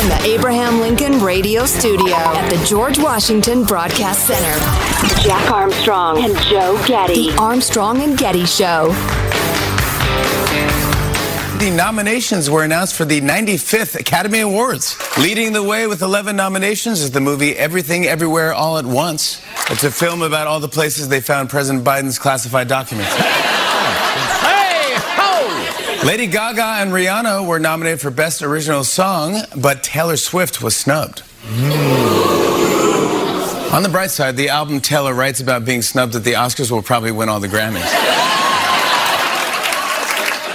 From the Abraham Lincoln Radio Studio at the George Washington Broadcast Center, Jack Armstrong and Joe Getty. The Armstrong and Getty Show. The nominations were announced for the 95th Academy Awards. Leading the way with 11 nominations is the movie Everything Everywhere All at Once. It's a film about all the places they found President Biden's classified documents. Lady Gaga and Rihanna were nominated for Best Original Song, but Taylor Swift was snubbed. On the bright side, the album Taylor writes about being snubbed at the Oscars will probably win all the Grammys.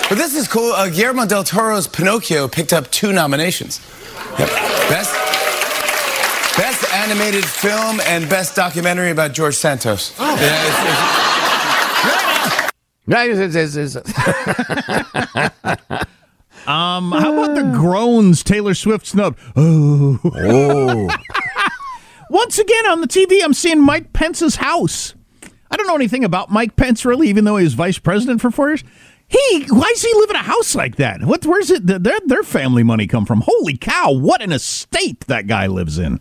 But this is cool. Uh, Guillermo del Toro's Pinocchio picked up two nominations. Yep. Best, best animated film and best documentary about George Santos. Oh. Yeah, it's- Um, how about the groans Taylor Swift snubbed? Oh. oh. Once again on the TV, I'm seeing Mike Pence's house. I don't know anything about Mike Pence really, even though he was vice president for four years. He, why does he live in a house like that? What, where's it? Their their family money come from? Holy cow! What an estate that guy lives in.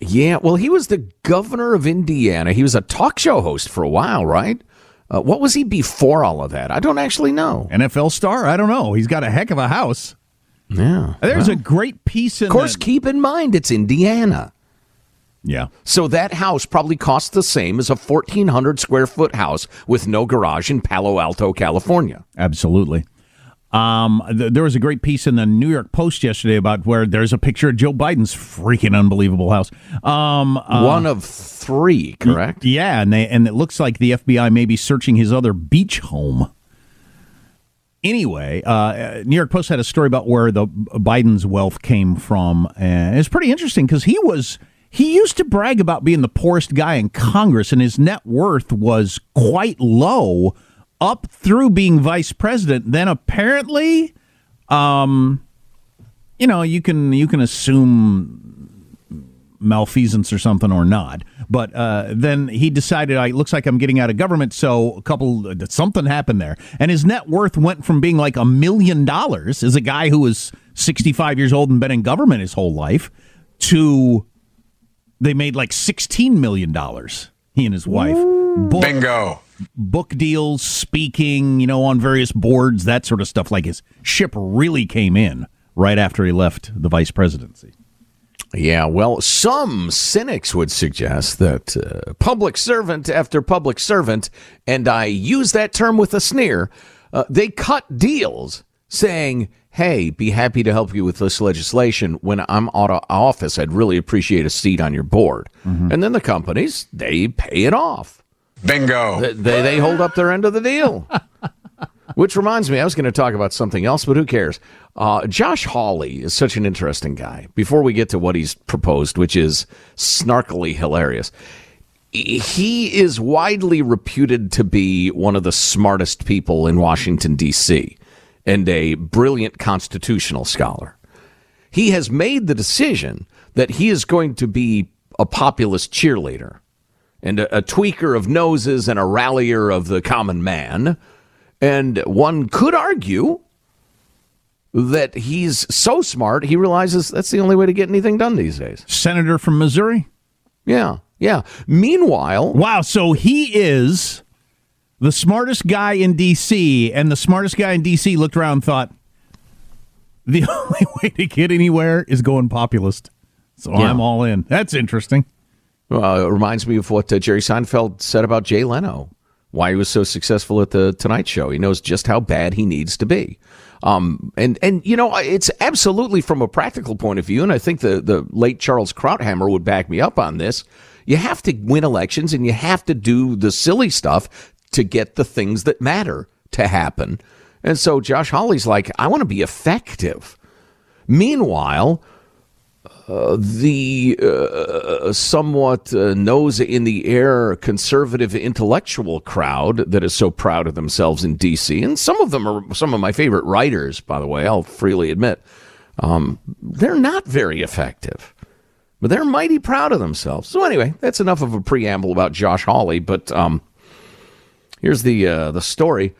Yeah, well, he was the governor of Indiana. He was a talk show host for a while, right? Uh, what was he before all of that? I don't actually know. NFL star? I don't know. He's got a heck of a house. Yeah. There's well, a great piece in. Of course, the- keep in mind it's Indiana. Yeah. So that house probably costs the same as a 1,400 square foot house with no garage in Palo Alto, California. Absolutely. Um, th- there was a great piece in the New York Post yesterday about where there's a picture of Joe Biden's freaking unbelievable house. Um, uh, One of three, correct? Yeah, and they and it looks like the FBI may be searching his other beach home. Anyway, uh, New York Post had a story about where the Biden's wealth came from, and it's pretty interesting because he was he used to brag about being the poorest guy in Congress, and his net worth was quite low up through being vice president. Then apparently, um, you know, you can you can assume malfeasance or something or not. But uh, then he decided, it looks like I'm getting out of government. So a couple, something happened there. And his net worth went from being like a million dollars as a guy who was 65 years old and been in government his whole life to they made like $16 million, he and his wife. Bingo. Book deals, speaking, you know, on various boards, that sort of stuff. Like his ship really came in right after he left the vice presidency. Yeah, well, some cynics would suggest that uh, public servant after public servant, and I use that term with a sneer, uh, they cut deals saying, hey, be happy to help you with this legislation. When I'm out of office, I'd really appreciate a seat on your board. Mm-hmm. And then the companies, they pay it off. Bingo. They, they, they hold up their end of the deal. Which reminds me, I was going to talk about something else, but who cares? Uh, Josh Hawley is such an interesting guy. Before we get to what he's proposed, which is snarkily hilarious, he is widely reputed to be one of the smartest people in Washington, D.C., and a brilliant constitutional scholar. He has made the decision that he is going to be a populist cheerleader and a, a tweaker of noses and a rallier of the common man and one could argue that he's so smart, he realizes that's the only way to get anything done these days. Senator from Missouri? Yeah, yeah. Meanwhile. Wow, so he is the smartest guy in D.C., and the smartest guy in D.C. looked around and thought, the only way to get anywhere is going populist. So yeah. I'm all in. That's interesting. It reminds me of what uh, Jerry Seinfeld said about Jay Leno why he was so successful at the Tonight Show. He knows just how bad he needs to be. Um, and, and, you know, it's absolutely from a practical point of view. And I think the, the late Charles Krauthammer would back me up on this. You have to win elections and you have to do the silly stuff to get the things that matter to happen. And so Josh Hawley's like, I want to be effective. Meanwhile, the uh, somewhat uh, nose in the air conservative intellectual crowd that is so proud of themselves in D.C. And some of them are some of my favorite writers, by the way, I'll freely admit. Um, they're not very effective, but they're mighty proud of themselves. So, anyway, that's enough of a preamble about Josh Hawley. But um, here's the, uh, the story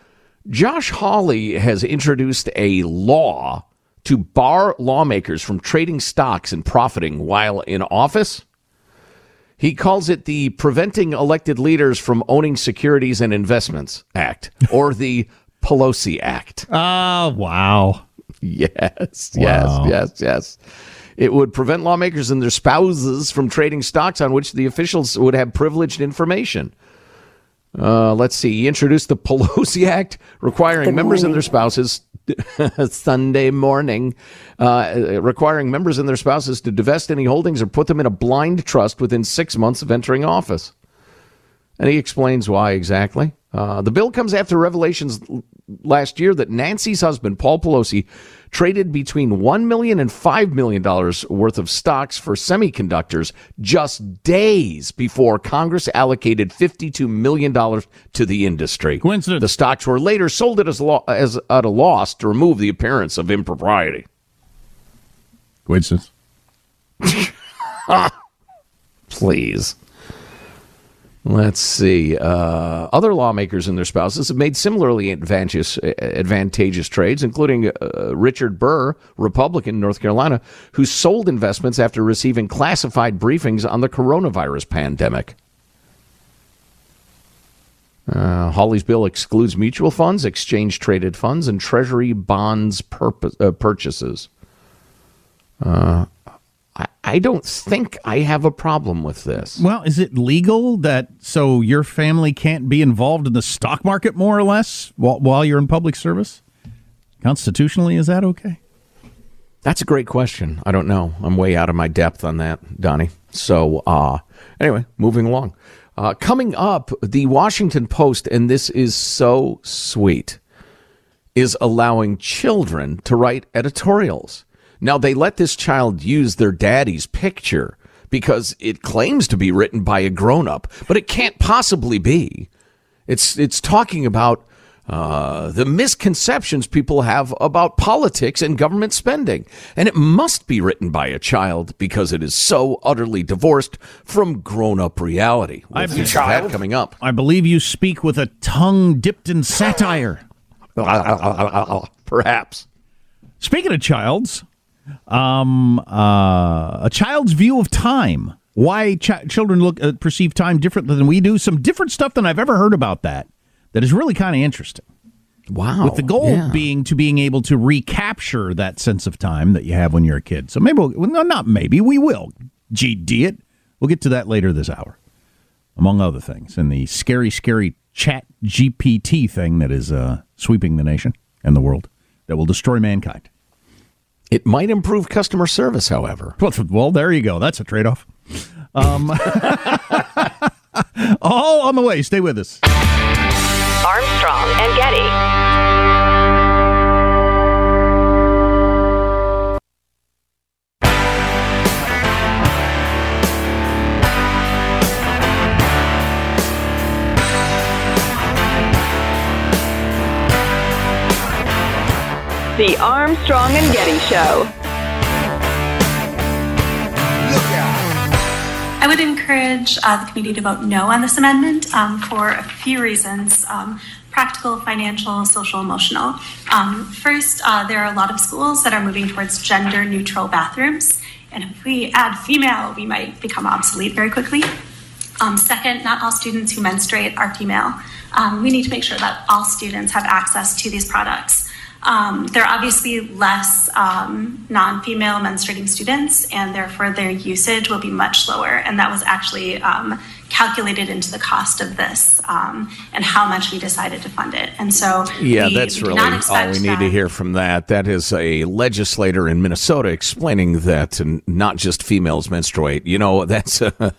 Josh Hawley has introduced a law to bar lawmakers from trading stocks and profiting while in office. He calls it the Preventing Elected Leaders from Owning Securities and Investments Act, or the Pelosi Act. Oh, wow. Yes, wow. yes, yes, yes. It would prevent lawmakers and their spouses from trading stocks on which the officials would have privileged information. Uh, let's see. He introduced the Pelosi Act, requiring members and their spouses Sunday morning, uh, requiring members and their spouses to divest any holdings or put them in a blind trust within six months of entering office. And he explains why exactly. Uh, the bill comes after revelations last year that Nancy's husband, Paul Pelosi, traded between $1 million and $5 million worth of stocks for semiconductors just days before Congress allocated $52 million to the industry. Coincidence. The stocks were later sold at, lo- as, at a loss to remove the appearance of impropriety. Coincidence. Please. Let's see. Uh, other lawmakers and their spouses have made similarly advantageous, advantageous trades, including uh, Richard Burr, Republican, in North Carolina, who sold investments after receiving classified briefings on the coronavirus pandemic. Uh, Hawley's bill excludes mutual funds, exchange traded funds, and treasury bonds uh, purchases. I, I don't think I have a problem with this. Well, is it legal that so your family can't be involved in the stock market more or less while, while you're in public service? Constitutionally, is that okay? That's a great question. I don't know. I'm way out of my depth on that, Donnie. So, uh, anyway, moving along. Uh, coming up, the Washington Post, and this is so sweet, is allowing children to write editorials. Now, they let this child use their daddy's picture because it claims to be written by a grown up, but it can't possibly be. It's, it's talking about uh, the misconceptions people have about politics and government spending. And it must be written by a child because it is so utterly divorced from grown up reality. I've- visit that coming up. I believe you speak with a tongue dipped in satire. Perhaps. Speaking of childs, um, uh, a child's view of time. Why ch- children look uh, perceive time differently than we do. Some different stuff than I've ever heard about that. That is really kind of interesting. Wow. With the goal yeah. being to being able to recapture that sense of time that you have when you're a kid. So maybe, we'll, well, not maybe, we will. GD it. We'll get to that later this hour, among other things, and the scary, scary Chat GPT thing that is uh, sweeping the nation and the world that will destroy mankind. It might improve customer service, however. Well, well there you go. That's a trade off. Um, all on the way. Stay with us. Armstrong and Getty. The Armstrong and Getty Show. I would encourage uh, the committee to vote no on this amendment um, for a few reasons um, practical, financial, social, emotional. Um, first, uh, there are a lot of schools that are moving towards gender neutral bathrooms. And if we add female, we might become obsolete very quickly. Um, second, not all students who menstruate are female. Um, we need to make sure that all students have access to these products. Um, there are obviously less um, non female menstruating students, and therefore their usage will be much lower. And that was actually um, calculated into the cost of this um, and how much we decided to fund it. And so, Yeah, we that's do really not all we need that- to hear from that. That is a legislator in Minnesota explaining that n- not just females menstruate. You know, that's a,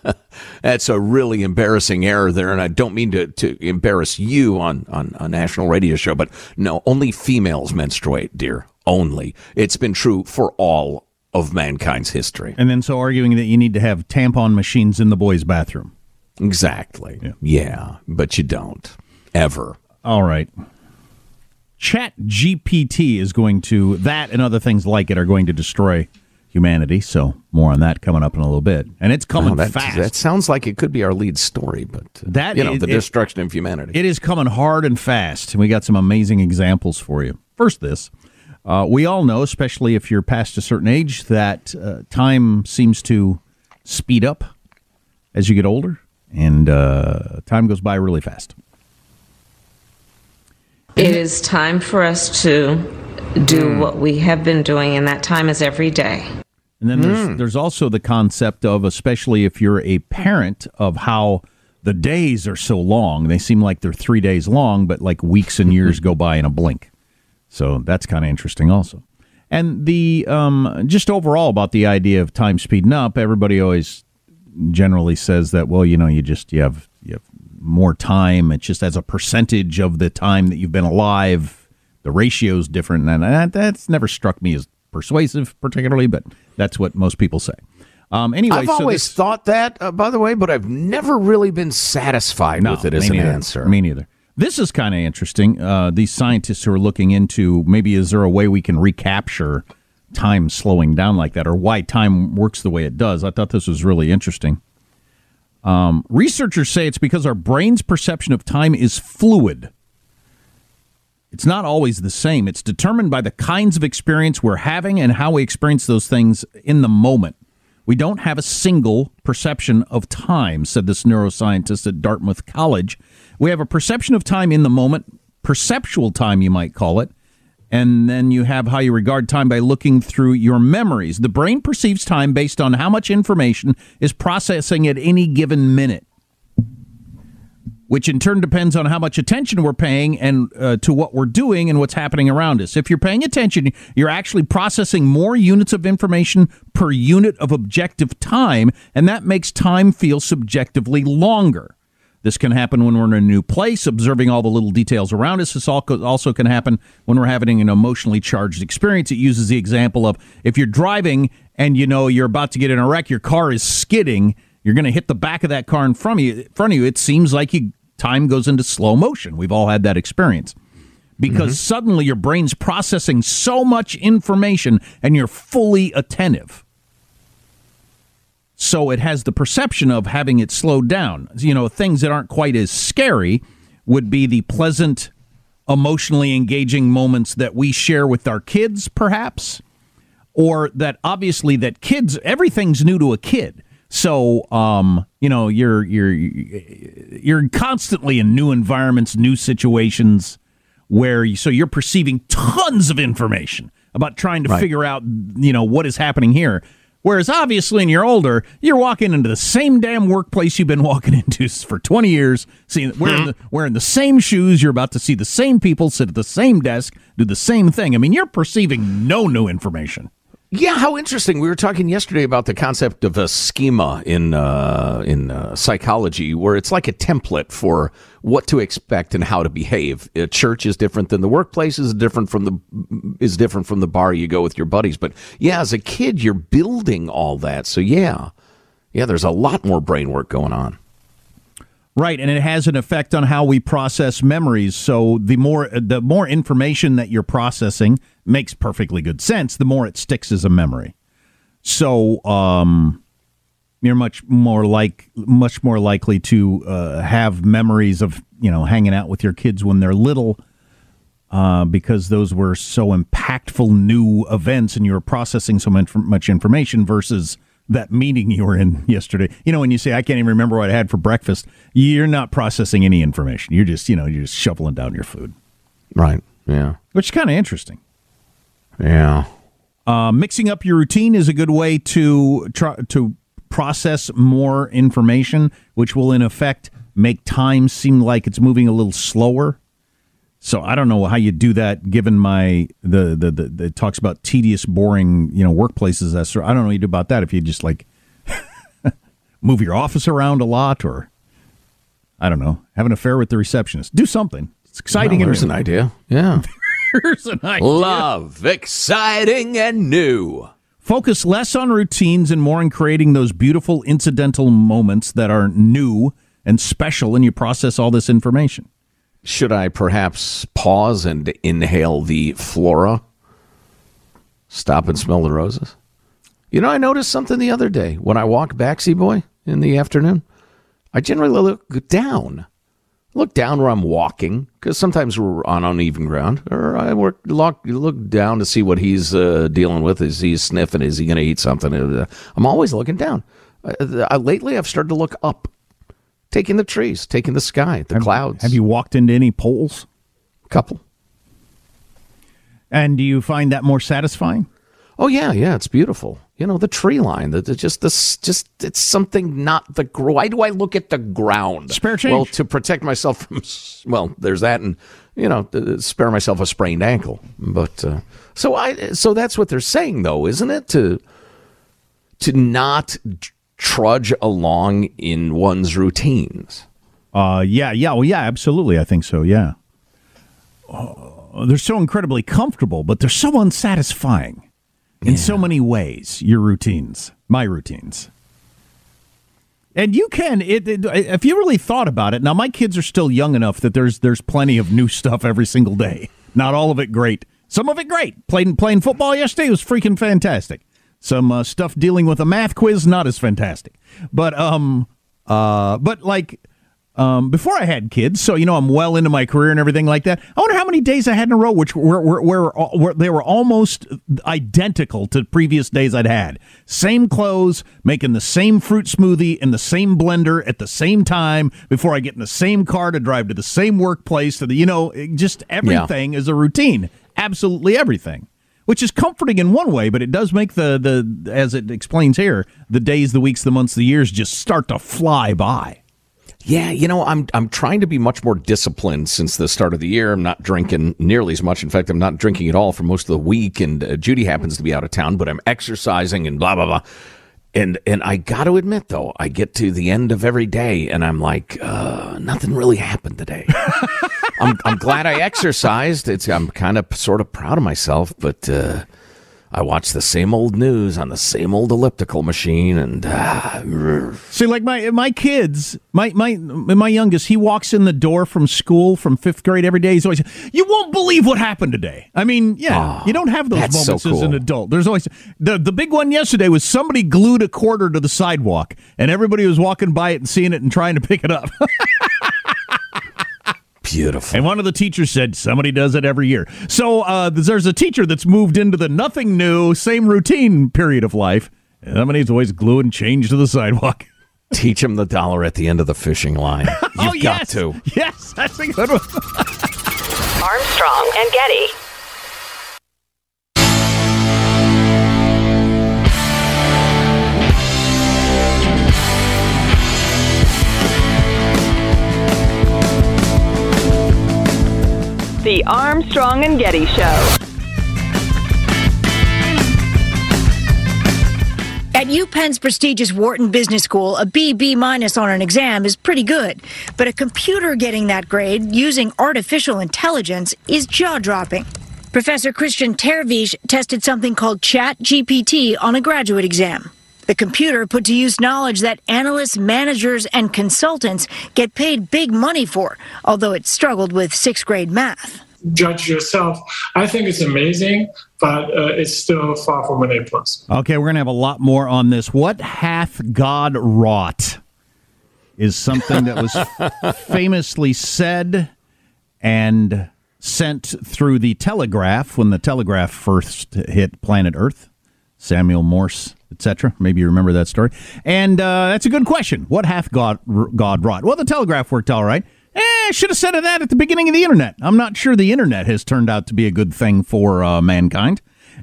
that's a really embarrassing error there, and I don't mean to, to embarrass you on, on a national radio show, but no, only females menstruate, dear. Only. It's been true for all of mankind's history. And then so arguing that you need to have tampon machines in the boys' bathroom. Exactly. Yeah, but you don't. Ever. All right. Chat GPT is going to, that and other things like it are going to destroy humanity. So more on that coming up in a little bit. And it's coming Wow, that, fast. that sounds like it could be our lead story, but uh, That you know is- the it- destruction of humanity. It is coming hard and fast, and we got some amazing examples for you. First, this. Uh, we all know, especially if you're past a certain age, that uh, time seems to speed up as you get older, and uh, time goes by really fast. It is time for us to do what we have been doing, and that time is every day. And then there's, there's also the concept of, especially if you're a parent, of how the days are so long. They seem like they're three days long, but like weeks and years go by in a blink. So that's kind of interesting, also. And the um, just overall about the idea of time speeding up, everybody always generally says that. Well, you know, you just you have you have more time. It's just as a percentage of the time that you've been alive, the ratio's different, and that, that's never struck me as persuasive, particularly. But that's what most people say. Um, anyway, I've so always this- thought that, uh, by the way, but I've never really been satisfied No, with it as an neither. answer. Me neither. This is kind of interesting. Uh, these scientists who are looking into maybe is there a way we can recapture time slowing down like that, or why time works the way it does? I thought this was really interesting. Um, researchers say it's because our brain's perception of time is fluid. It's not always the same. It's determined by the kinds of experience we're having and how we experience those things in the moment. We don't have a single perception of time, said this neuroscientist at Dartmouth College. We have a perception of time in the moment, perceptual time, you might call it. And then you have how you regard time by looking through your memories. The brain perceives time based on how much information is processing at any given minute which in turn depends on how much attention we're paying and uh, to what we're doing and what's happening around us. If you're paying attention, you're actually processing more units of information per unit of objective time, and that makes time feel subjectively longer. This can happen when we're in a new place, observing all the little details around us. This also can happen when we're having an emotionally charged experience. It uses the example of if you're driving and you know you're about to get in a wreck, your car is skidding, you're going to hit the back of that car in front of you. In front of you, it seems like you, time goes into slow motion. We've all had that experience. because mm-hmm. suddenly your brain's processing so much information and you're fully attentive. So it has the perception of having it slowed down. You know, things that aren't quite as scary would be the pleasant, emotionally engaging moments that we share with our kids, perhaps, or that obviously that kids everything's new to a kid. So, um, you know, you're you're you're constantly in new environments, new situations where you, so you're perceiving tons of information about trying to Right. figure out, you know, what is happening here. Whereas obviously, when you're older, you're walking into the same damn workplace you've been walking into for 20 years, seeing wearing hmm. the, wearing the same shoes. You're about to see the same people sit at the same desk, do the same thing. I mean, you're perceiving no new information. Yeah, how interesting. We were talking yesterday about the concept of a schema in uh, in uh, psychology, where it's like a template for what to expect and how to behave. A church is different than the workplace is different from the is different from the bar you go with your buddies. But yeah, as a kid, you're building all that. So yeah, yeah, there's a lot more brain work going on. Right, and it has an effect on how we process memories. So the more the more information that you're processing makes perfectly good sense. The more it sticks as a memory. So um, you're much more like much more likely to uh, have memories of you know hanging out with your kids when they're little. Uh, because those were so impactful new events and you were processing so much, much information versus that meeting you were in yesterday. You know, when you say, I can't even remember what I had for breakfast, you're not processing any information. You're just, you know, you're just shoveling down your food. Right. Yeah. Which is kind of interesting. Yeah. Uh, mixing up your routine is a good way to try to process more information, which will in effect make time seem like it's moving a little slower. So I don't know how you do that, given my the the, the, the it talks about tedious, boring, you know, workplaces. That's I don't know what you do about that if you just like move your office around a lot, or I don't know, have an affair with the receptionist. Do something. It's exciting. Well, and there's an idea. Yeah. Here's an idea. Love, exciting, and new. Focus less on routines and more on creating those beautiful incidental moments that are new and special, and you process all this information. Should I perhaps pause and inhale the flora? Stop and smell the roses? You know, I noticed something the other day when I walk Baxi Boy in the afternoon. I generally look down. Look down where I'm walking because sometimes we're on uneven ground, or I work look, look down to see what he's uh, dealing with. Is he sniffing? Is he going to eat something? Uh, I'm always looking down. Uh, uh, lately, I've started to look up, taking the trees, taking the sky, the clouds. Have you walked into any poles? Couple. And do you find that more satisfying? Oh yeah, yeah, it's beautiful. You know the tree line. The, the just this, just it's something not the. Why do I look at the ground? Spare change. Well, to protect myself from. Well, there's that, and you know, to spare myself a sprained ankle. But uh, so I, so that's what they're saying, though, isn't it? To to not trudge along in one's routines. Uh, yeah, yeah, well, yeah, absolutely. I think so. Yeah. Uh, they're so incredibly comfortable, but they're so unsatisfying in so many ways. Your routines, my routines. And you can, it, it- if you really thought about it. Now, my kids are still young enough that there's there's plenty of new stuff every single day. Not all of it great. Some of it great. Playing playing football yesterday was freaking fantastic. Some uh, stuff dealing with a math quiz not as fantastic. But um uh but like um, before I had kids, so you know I'm well into my career and everything like that. I wonder how many days I had in a row, which were were, were, were they were almost identical to previous days I'd had. Same clothes, making the same fruit smoothie in the same blender at the same time before I get in the same car to drive to the same workplace. To the you know just everything is a routine, absolutely everything. Which is comforting in one way, but it does make the the as it explains here, the days, the weeks, the months, the years just start to fly by. Yeah, you know, I'm I'm trying to be much more disciplined since the start of the year. I'm not drinking nearly as much. In fact, I'm not drinking at all for most of the week. And uh, Judy happens to be out of town, but I'm exercising and blah blah blah. And and I got to admit though, I get to the end of every day and I'm like, uh, nothing really happened today. I'm I'm glad I exercised. It's I'm kind of sort of proud of myself, but uh, I watch the same old news on the same old elliptical machine, and uh, See, like my my kids, my my my youngest, he walks in the door from school from fifth grade every day. He's always, "You won't believe what happened today." I mean, yeah, Oh, you don't have those that's so moments as an adult. There's always the the big one yesterday was somebody glued a quarter to the sidewalk, and everybody was walking by it and seeing it and trying to pick it up. beautiful. And one of the teachers said somebody does it every year. So uh, there's a teacher that's moved into the nothing new, same routine period of life. And somebody's always glue and change to the sidewalk. Teach him the dollar at the end of the fishing line. You've oh, got yes. to. Yes, that's a good one. Armstrong and Getty. The Armstrong and Getty Show. At UPenn's prestigious Wharton Business School, a B B minus on an exam is pretty good, but a computer getting that grade using artificial intelligence is jaw dropping. Professor Christian Terwiesch tested something called Chat GPT on a graduate exam. The computer put to use knowledge that analysts, managers, and consultants get paid big money for, although it struggled with sixth grade math. judge yourself. I think it's amazing, but uh, it's still far from an A plus. Okay, we're going to have a lot more on this. What hath God wrought is something that was famously said and sent through the telegraph when the telegraph first hit planet Earth. Samuel Morse, etc. Maybe you remember that story. And uh, that's a good question. What hath God God wrought? Well, the telegraph worked all right. Eh, I should have said that at the beginning of the internet. I'm not sure the internet has turned out to be a good thing for uh, mankind.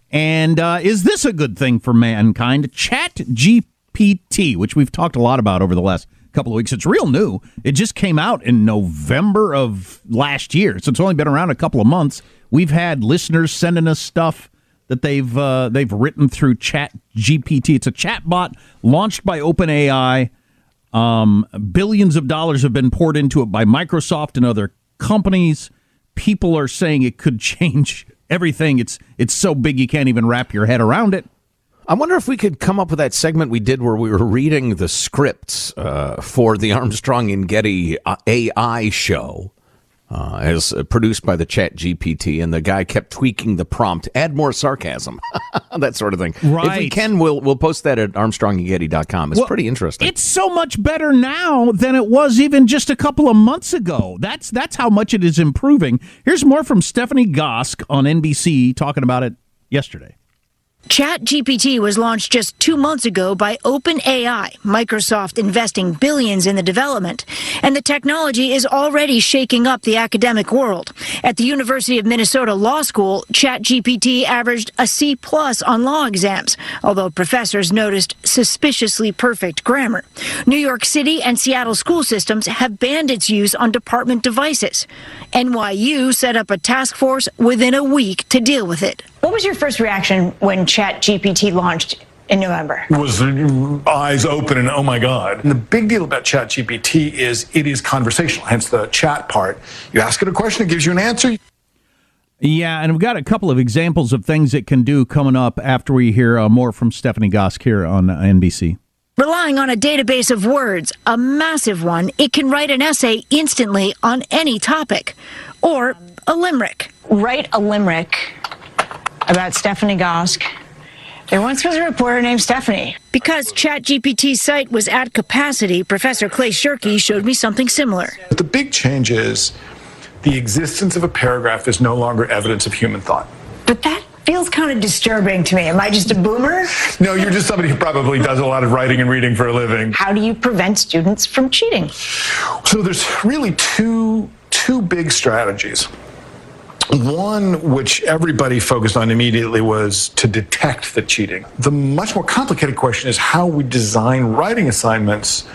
And uh, is this a good thing for mankind? Chat GPT, which we've talked a lot about over the last couple of weeks. It's real new. It just came out in November of last year, so it's only been around a couple of months. We've had listeners sending us stuff that they've uh, they've written through Chat GPT. It's a chatbot launched by OpenAI. Um, billions of dollars have been poured into it by Microsoft and other companies. People are saying it could change everything. It's it's so big you can't even wrap your head around it. I wonder if we could come up with that segment we did where we were reading the scripts uh, for the Armstrong and Getty uh, AI show, uh, as uh, produced by the Chat GPT, and the guy kept tweaking the prompt, add more sarcasm, that sort of thing. Right. If we can, we'll we'll post that at ArmstrongandGetty.com. It's Well, pretty interesting. It's so much better now than it was even just a couple of months ago. That's that's how much it is improving. Here's more from Stephanie Gosk on NBC talking about it yesterday. ChatGPT was launched just two months ago by OpenAI, Microsoft investing billions in the development. And the technology is already shaking up the academic world. At the University of Minnesota Law School, ChatGPT averaged a C plus on law exams, although professors noticed suspiciously perfect grammar. New York City and Seattle school systems have banned its use on department devices. NYU set up a task force within a week to deal with it. What was your first reaction when ChatGPT launched in November? was eyes open and oh my god. And the big deal about ChatGPT is it is conversational, hence the chat part. You ask it a question, it gives you an answer. Yeah, and we've got a couple of examples of things it can do coming up after we hear uh, more from Stephanie Gosk here on uh, NBC. Relying on a database of words, a massive one, it can write an essay instantly on any topic. Or a limerick. Write a limerick about Stephanie Gosk. There once was a reporter named Stephanie. Because ChatGPT's site was at capacity, Professor Clay Shirky showed me something similar. But the big change is the existence of a paragraph is no longer evidence of human thought. But that feels kind of disturbing to me. Am I just a boomer? No, you're just somebody who probably does a lot of writing and reading for a living. How do you prevent students from cheating? So there's really two two big strategies. One, which everybody focused on immediately, was to detect the cheating. The much more complicated question is how we design writing assignments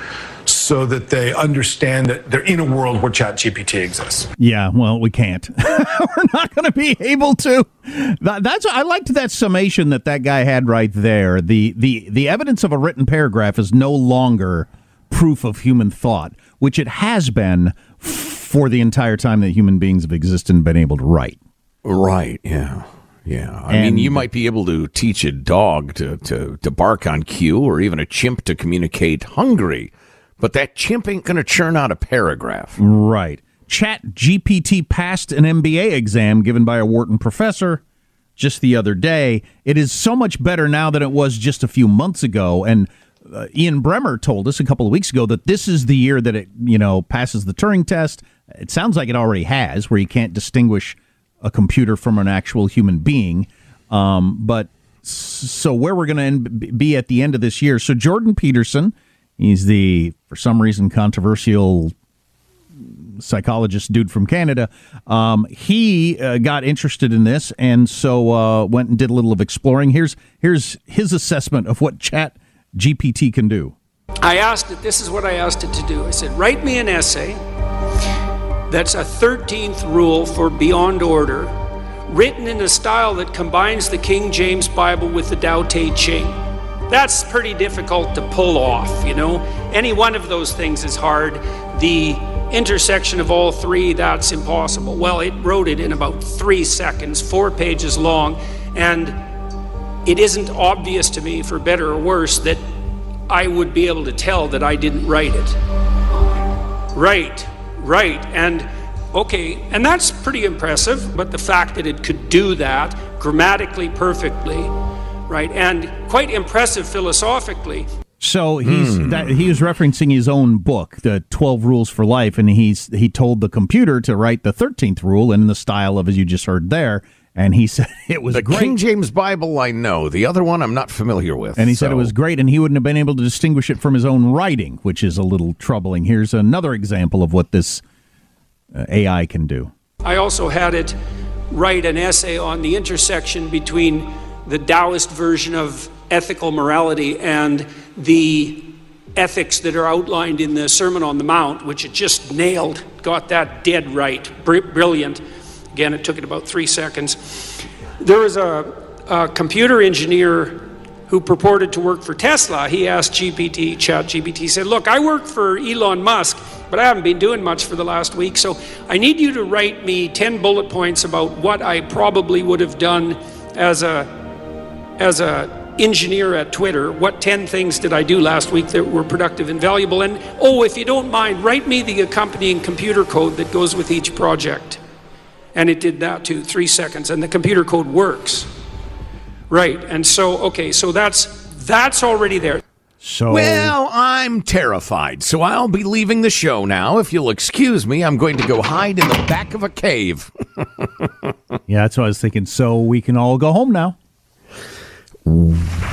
so that they understand that they're in a world where ChatGPT exists. Yeah, well, we can't. We're not going to be able to. That, that's I liked that summation that that guy had right there. The the the evidence of a written paragraph is no longer proof of human thought, which it has been for the entire time that human beings have existed and been able to write. Right. Yeah. Yeah, I mean, you might be able to teach a dog to, to, to bark on cue or even a chimp to communicate hungry, but that chimp ain't going to churn out a paragraph. Right. Chat GPT passed an MBA exam given by a Wharton professor just the other day. It is so much better now than it was just a few months ago. And uh, Ian Bremmer told us a couple of weeks ago that this is the year that it, you know, passes the Turing test. It sounds like it already has, where you can't distinguish a computer from an actual human being. Um, but so where we're going to be at the end of this year. So Jordan Peterson, he's the for some reason controversial psychologist dude from Canada. Um, he uh, got interested in this and so uh, went and did a little of exploring. Here's here's his assessment of what Chat GPT can do. I asked it. This is what I asked it to do. I said, write me an essay that's a 13th rule for Beyond Order, written in a style that combines the King James Bible with the Tao Te Ching. That's pretty difficult to pull off, you know? Any one of those things is hard. The intersection of all three, that's impossible. Well, it wrote it in about three seconds, four pages long, and it isn't obvious to me, for better or worse, that I would be able to tell that I didn't write it. Right, right. And okay, and that's pretty impressive, but the fact that it could do that grammatically perfectly, right, and quite impressive philosophically. So he's mm. that he was referencing his own book, the Twelve Rules for Life, and he's he told the computer to write the thirteenth rule in the style of as you just heard there, and he said it was the great. King James Bible. I know the other one I'm not familiar with, and he so. said it was great, and he wouldn't have been able to distinguish it from his own writing, which is a little troubling. Here's another example of what this uh, AI can do. I also had it write an essay on the intersection between the Taoist version of ethical morality and the ethics that are outlined in the Sermon on the Mount, which it just nailed, got that dead right, Br- brilliant. Again, it took it about three seconds. There was a, a computer engineer who purported to work for Tesla. He asked GPT, Chat GPT, said, Look, I work for Elon Musk, but I haven't been doing much for the last week, so I need you to write me 10 bullet points about what I probably would have done as a as a engineer at Twitter, what 10 things did I do last week that were productive and valuable? And oh, if you don't mind, write me the accompanying computer code that goes with each project. And it did that too, three seconds, and the computer code works. Right, and so, okay, so that's that's already there. So Well, I'm terrified, so I'll be leaving the show now. If you'll excuse me, I'm going to go hide in the back of a cave. yeah, that's what I was thinking. So we can all go home now.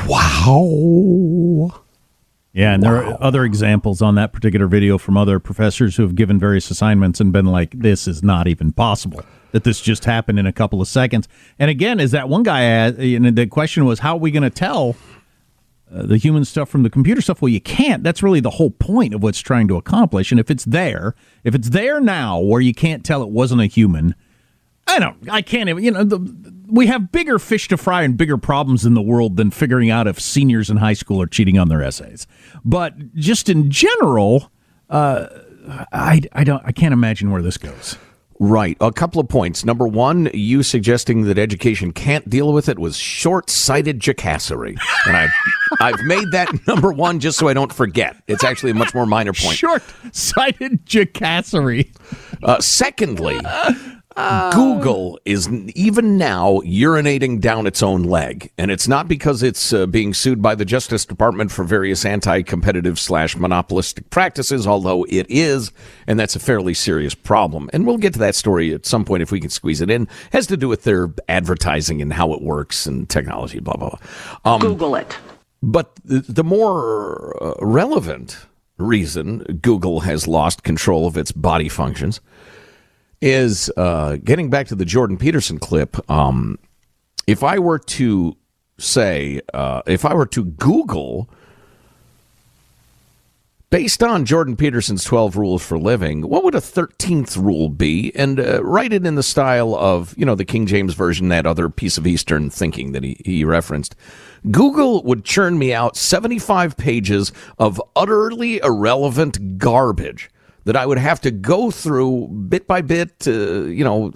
Wow. Yeah, and wow. there are other examples on that particular video from other professors who have given various assignments and been like, this is not even possible that this just happened in a couple of seconds. And again, is that one guy asked, know, the question was, how are we going to tell uh, the human stuff from the computer stuff? Well, you can't. That's really the whole point of what's trying to accomplish. And if it's there, if it's there now where you can't tell it wasn't a human, I don't, I can't even, you know, the, we have bigger fish to fry and bigger problems in the world than figuring out if seniors in high school are cheating on their essays. But just in general, uh, I, I don't, I can't imagine where this goes. Right. A couple of points. Number one, you suggesting that education can't deal with it was short-sighted jacassery, and I, I've made that number one just so I don't forget. It's actually a much more minor point. Short-sighted jacassery. Uh, secondly, Google is even now urinating down its own leg, and it's not because it's uh, being sued by the Justice Department for various anti-competitive slash monopolistic practices, although it is, and that's a fairly serious problem. And we'll get to that story at some point if we can squeeze it in. It has to do with their advertising and how it works and technology, blah blah blah. Um, Google it. But the, the more uh, relevant reason Google has lost control of its body functions is uh, getting back to the Jordan Peterson clip. Um, if I were to say, uh, if I were to Google, based on Jordan Peterson's 12 rules for living, what would a 13th rule be? And uh, write it in the style of, you know, the King James Version, that other piece of Eastern thinking that he, he referenced. Google would churn me out 75 pages of utterly irrelevant garbage that I would have to go through bit by bit, uh, you know,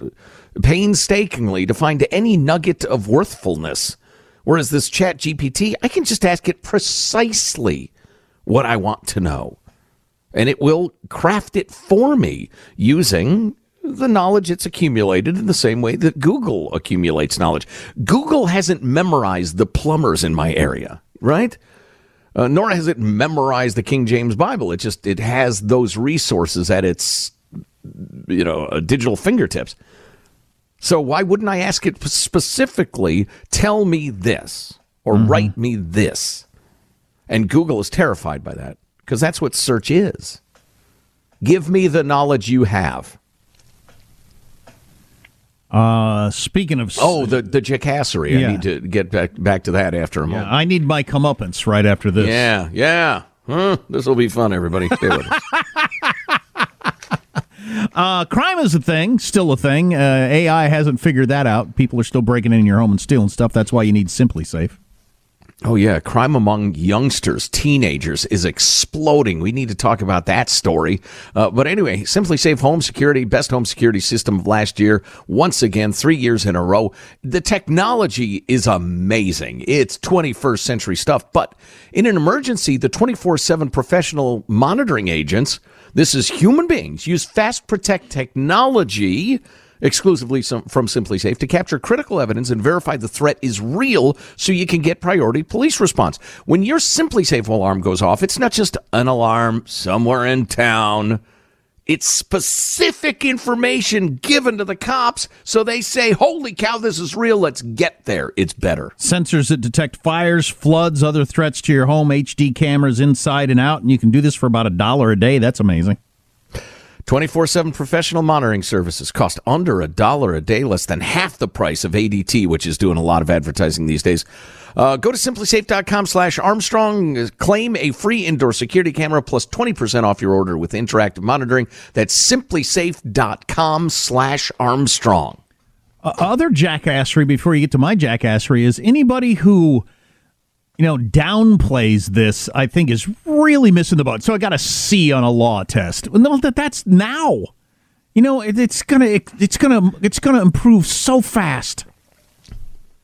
painstakingly to find any nugget of worthfulness. Whereas this Chat GPT, I can just ask it precisely what I want to know. And it will craft it for me using the knowledge it's accumulated in the same way that Google accumulates knowledge. Google hasn't memorized the plumbers in my area, right? Uh, nor has it memorized the King James Bible. It just it has those resources at its you know uh, digital fingertips. So why wouldn't I ask it specifically? Tell me this or mm-hmm. write me this. And Google is terrified by that because that's what search is. Give me the knowledge you have. Uh, speaking of oh, the the jackassery. Yeah. I need to get back back to that after a moment. Yeah, I need my comeuppance right after this. Yeah, yeah. Huh? This will be fun, everybody. Stay with us. Uh, crime is a thing, still a thing. Uh, AI hasn't figured that out. People are still breaking in your home and stealing stuff. That's why you need SimpliSafe. Oh, yeah. Crime among youngsters, teenagers is exploding. We need to talk about that story. Uh, but anyway, SimpliSafe Home Security, best home security system of last year. Once again, three years in a row. The technology is amazing. It's 21st century stuff. But in an emergency, the 24 7 professional monitoring agents, this is human beings, use Fast Protect technology exclusively from SimpliSafe to capture critical evidence and verify the threat is real so you can get priority police response. When your SimpliSafe alarm goes off, it's not just an alarm somewhere in town. It's specific information given to the cops so they say, holy cow, this is real. Let's get there. It's better. Sensors that detect fires, floods, other threats to your home, HD cameras inside and out. And you can do this for about a dollar a day. That's amazing. 24 7 professional monitoring services cost under a dollar a day, less than half the price of ADT, which is doing a lot of advertising these days. Uh, go to simplisafe.com slash Armstrong. Claim a free indoor security camera plus 20% off your order with interactive monitoring. That's simplisafe.com slash Armstrong. Uh, other jackassery before you get to my jackassery is anybody who you know, downplays this, I think, is really missing the boat. So I got a C on a law test. No, that that's now. You know, it, it's gonna it, it's gonna it's gonna improve so fast.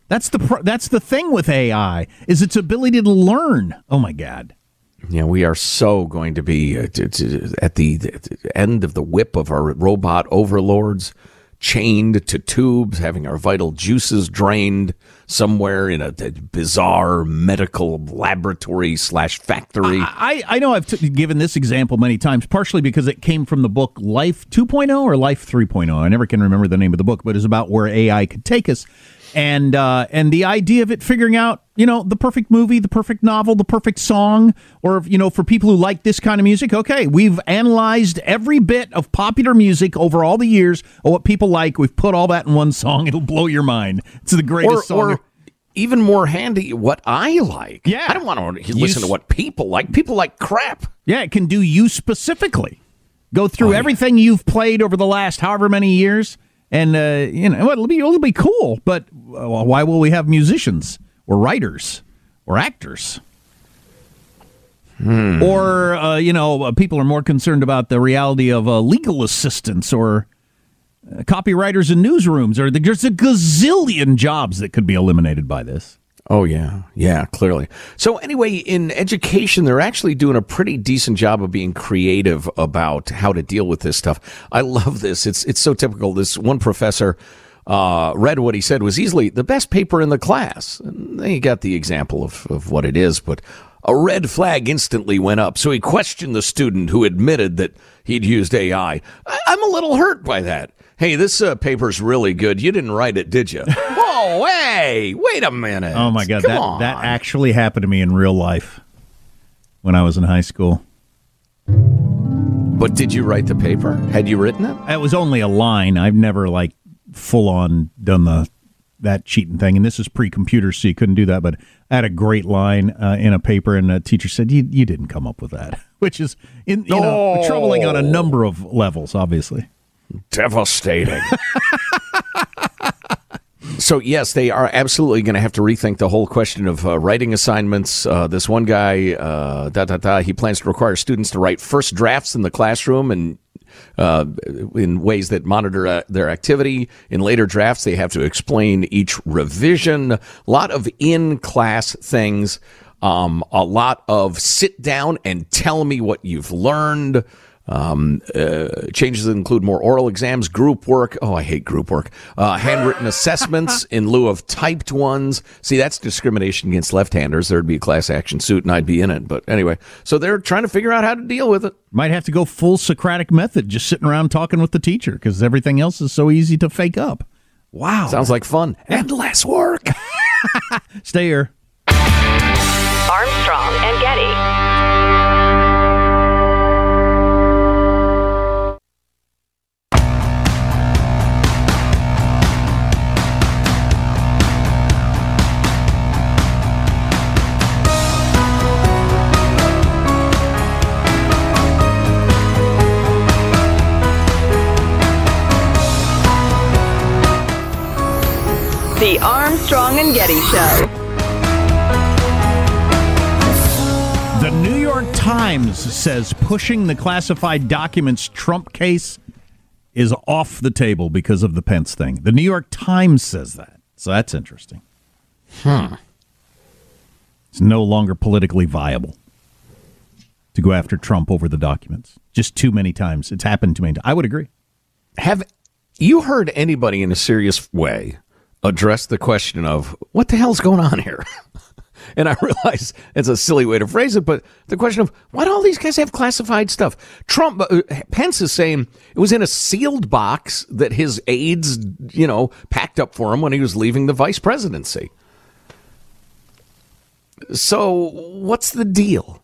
That's the pro- that's the thing with AI is its ability to learn. Oh my god. Yeah, we are so going to be uh, at the, the end of the whip of our robot overlords chained to tubes, having our vital juices drained somewhere in a, a bizarre medical laboratory slash factory. I, I, I know I've t- given this example many times, partially because it came from the book Life 2.0 or Life 3.0. I never can remember the name of the book, but it's about where AI could take us and uh, and the idea of it figuring out you know the perfect movie the perfect novel the perfect song or you know for people who like this kind of music okay we've analyzed every bit of popular music over all the years of what people like. We've put all that in one song. It'll blow your mind. It's the greatest or, song. or even more handy what i like. Yeah. I don't want to listen to what people like. People like crap. Yeah it can do you specifically. Go through oh, yeah. everything you've played over the last however many years and uh, you know it'll be it'll be cool. But uh, why will we have musicians or writers or actors? Hmm. Or uh, you know, uh, people are more concerned about the reality of uh, legal assistants or uh, copywriters in newsrooms. Or there's a gazillion jobs that could be eliminated by this. Oh, yeah. Yeah, clearly. So, anyway, in education, they're actually doing a pretty decent job of being creative about how to deal with this stuff. I love this. It's, it's so typical. This one professor uh, read what he said was easily the best paper in the class. And then he got the example of, of what it is, but a red flag instantly went up. So he questioned the student who admitted that he'd used AI. I- I'm a little hurt by that. Hey, this uh, paper's really good. You didn't write it, did you? Hey, wait a minute. Oh my god, Come that on. that actually happened to me in real life when I was in high school. But did you write the paper? Had you written it? It was only a line. I've never like full on done the that cheating thing. And this is pre-computer, so you couldn't do that. But I had a great line uh, in a paper, and a teacher said, "You you didn't come up with that," which is in, you know Oh. troubling on a number of levels, obviously. Devastating. so yes, they are absolutely going to have to rethink the whole question of uh, writing assignments. Uh, this one guy, uh, da da da, he plans to require students to write first drafts in the classroom and uh, in ways that monitor uh, their activity. In later drafts, they have to explain each revision. A lot of in class things. Um, a lot of sit down and tell me what you've learned. Um, uh, changes include more oral exams, group work. Oh, I hate group work. Uh, handwritten assessments in lieu of typed ones. See, that's discrimination against left-handers. There'd be a class action suit, and I'd be in it. But anyway, so they're trying to figure out how to deal with it. Might have to go full Socratic method, just sitting around talking with the teacher because everything else is so easy to fake up. Wow, sounds like fun and less work. Stay here. Armstrong and Getty. The Armstrong and Getty Show. The New York Times says pushing the classified documents Trump case is off the table because of the Pence thing. The New York Times says that. So that's interesting. Hmm. It's no longer politically viable to go after Trump over the documents. Just too many times. It's happened too many times. I would agree. Have you heard anybody in a serious way address the question of what the hell's going on here? and I realize it's a silly way to phrase it, but the question of why do all these guys have classified stuff? Trump, uh, Pence is saying it was in a sealed box that his aides, you know, packed up for him when he was leaving the vice presidency. So, what's the deal?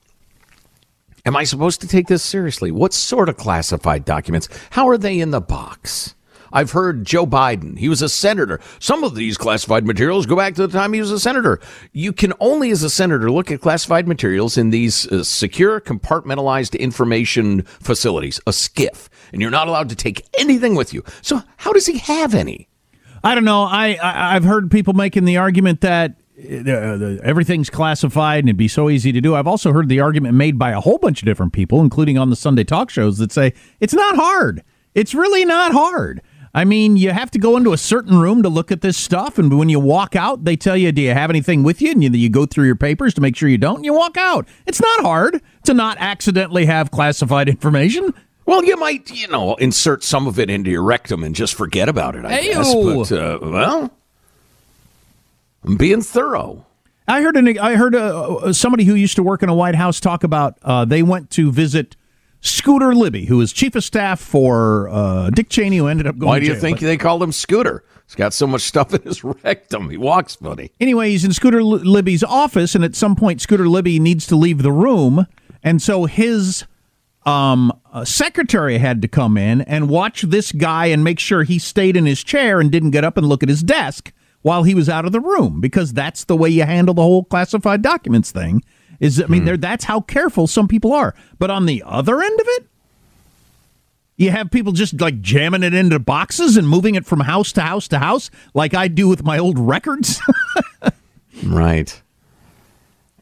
Am I supposed to take this seriously? What sort of classified documents? How are they in the box? I've heard Joe Biden, he was a senator. Some of these classified materials go back to the time he was a senator. You can only, as a senator, look at classified materials in these uh, secure, compartmentalized information facilities, a SCIF, and you're not allowed to take anything with you. So, how does he have any? I don't know. I, I I've heard people making the argument that uh, everything's classified and it'd be so easy to do. I've also heard the argument made by a whole bunch of different people, including on the Sunday talk shows, that say it's not hard. It's really not hard. I mean, you have to go into a certain room to look at this stuff, and when you walk out, they tell you, "Do you have anything with you?" And you, you go through your papers to make sure you don't, and you walk out. It's not hard to not accidentally have classified information. Well, you might, you know, insert some of it into your rectum and just forget about it. I guess, but uh, well, I'm being thorough. I heard an, I heard uh, somebody who used to work in a White House talk about uh, they went to visit Scooter Libby, who was chief of staff for uh, Dick Cheney, who ended up going. Why do you jail. think But they called him Scooter? He's got so much stuff in his rectum. He walks funny. anyway, he's in Scooter Li- Libby's office, and at some point, Scooter Libby needs to leave the room, and so his um, uh, secretary had to come in and watch this guy and make sure he stayed in his chair and didn't get up and look at his desk while he was out of the room because that's the way you handle the whole classified documents thing. Is I mean, hmm. there that's how careful some people are. But on the other end of it, you have people just like jamming it into boxes and moving it from house to house to house, like I do with my old records. Right.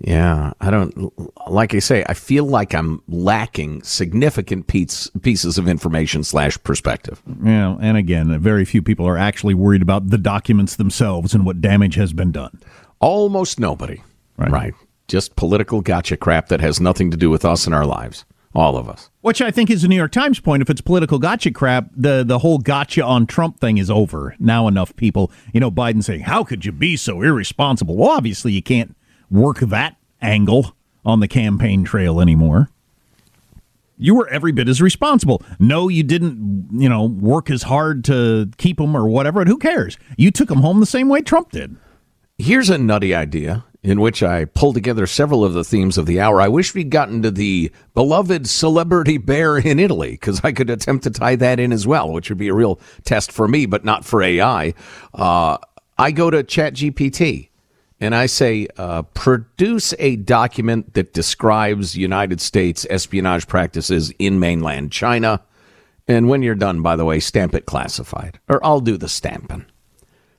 Yeah, I don't like I say. I feel like I'm lacking significant piece, pieces of information slash perspective. Yeah, and again, very few people are actually worried about the documents themselves and what damage has been done. Almost nobody. Right. Just political gotcha crap that has nothing to do with us and our lives. All of us. Which I think is the New York Times point. If it's political gotcha crap, the, the whole gotcha on Trump thing is over. Now enough people, you know, Biden saying, How could you be so irresponsible? Well, obviously you can't work that angle on the campaign trail anymore. You were every bit as responsible. No, you didn't, you know, work as hard to keep them or whatever, and who cares? You took them home the same way Trump did. Here's a nutty idea in which I pulled together several of the themes of the hour. I wish we'd gotten to the beloved celebrity bear in Italy because I could attempt to tie that in as well, which would be a real test for me, but not for AI. Uh, I go to ChatGPT and I say, uh, produce a document that describes United States espionage practices in mainland China. And when you're done, by the way, stamp it classified, or I'll do the stamping.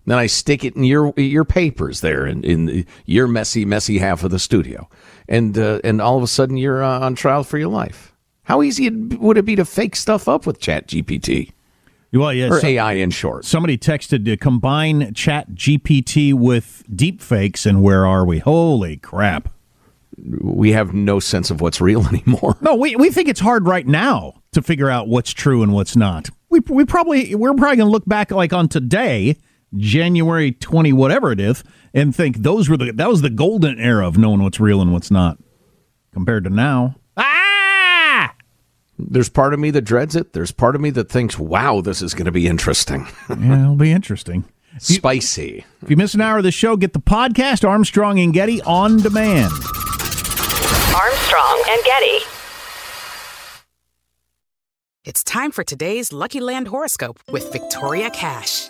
Then I stick it in your your papers there in, in your messy, messy half of the studio, and uh, and all of a sudden you're uh, on trial for your life. How easy would it be to fake stuff up with Chat GPT? Well, yeah, or so- AI in short. Somebody texted to combine Chat GPT with deep fakes, and where are we? Holy crap. We have no sense of what's real anymore. No, we, we think it's hard right now to figure out what's true and what's not. We, we probably we're probably going to look back like on today, January twenty whatever it is, and think those were the that was the golden era of knowing what's real and what's not, compared to now. Ah! There's part of me that dreads it. There's part of me that thinks, wow, this is going to be interesting. yeah, it'll be interesting. Spicy. If you miss an hour of the show, get the podcast Armstrong and Getty on demand. Armstrong and Getty. It's time for today's Lucky Land horoscope with Victoria Cash.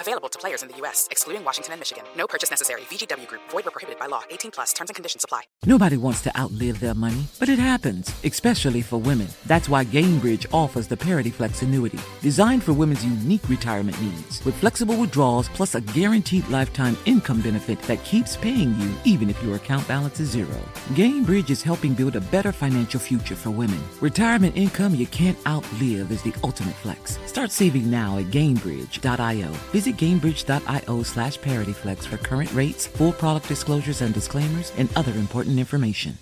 Available to players in the U.S., excluding Washington and Michigan. No purchase necessary. VGW Group, void were prohibited by law. 18 plus terms and conditions apply. Nobody wants to outlive their money, but it happens, especially for women. That's why Gainbridge offers the Parity Flex annuity, designed for women's unique retirement needs, with flexible withdrawals plus a guaranteed lifetime income benefit that keeps paying you even if your account balance is zero. Gainbridge is helping build a better financial future for women. Retirement income you can't outlive is the ultimate flex. Start saving now at Gainbridge.io. Visit Gainbridge.io slash ParityFlex for current rates, full product disclosures and disclaimers, and other important information.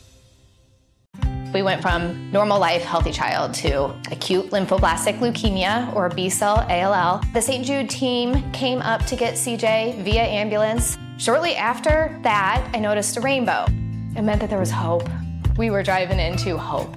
We went from normal life, healthy child to acute lymphoblastic leukemia or B cell ALL. The St. Jude team came up to get CJ via ambulance. Shortly after that, I noticed a rainbow. It meant that there was hope. We were driving into hope.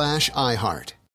slash iHeart.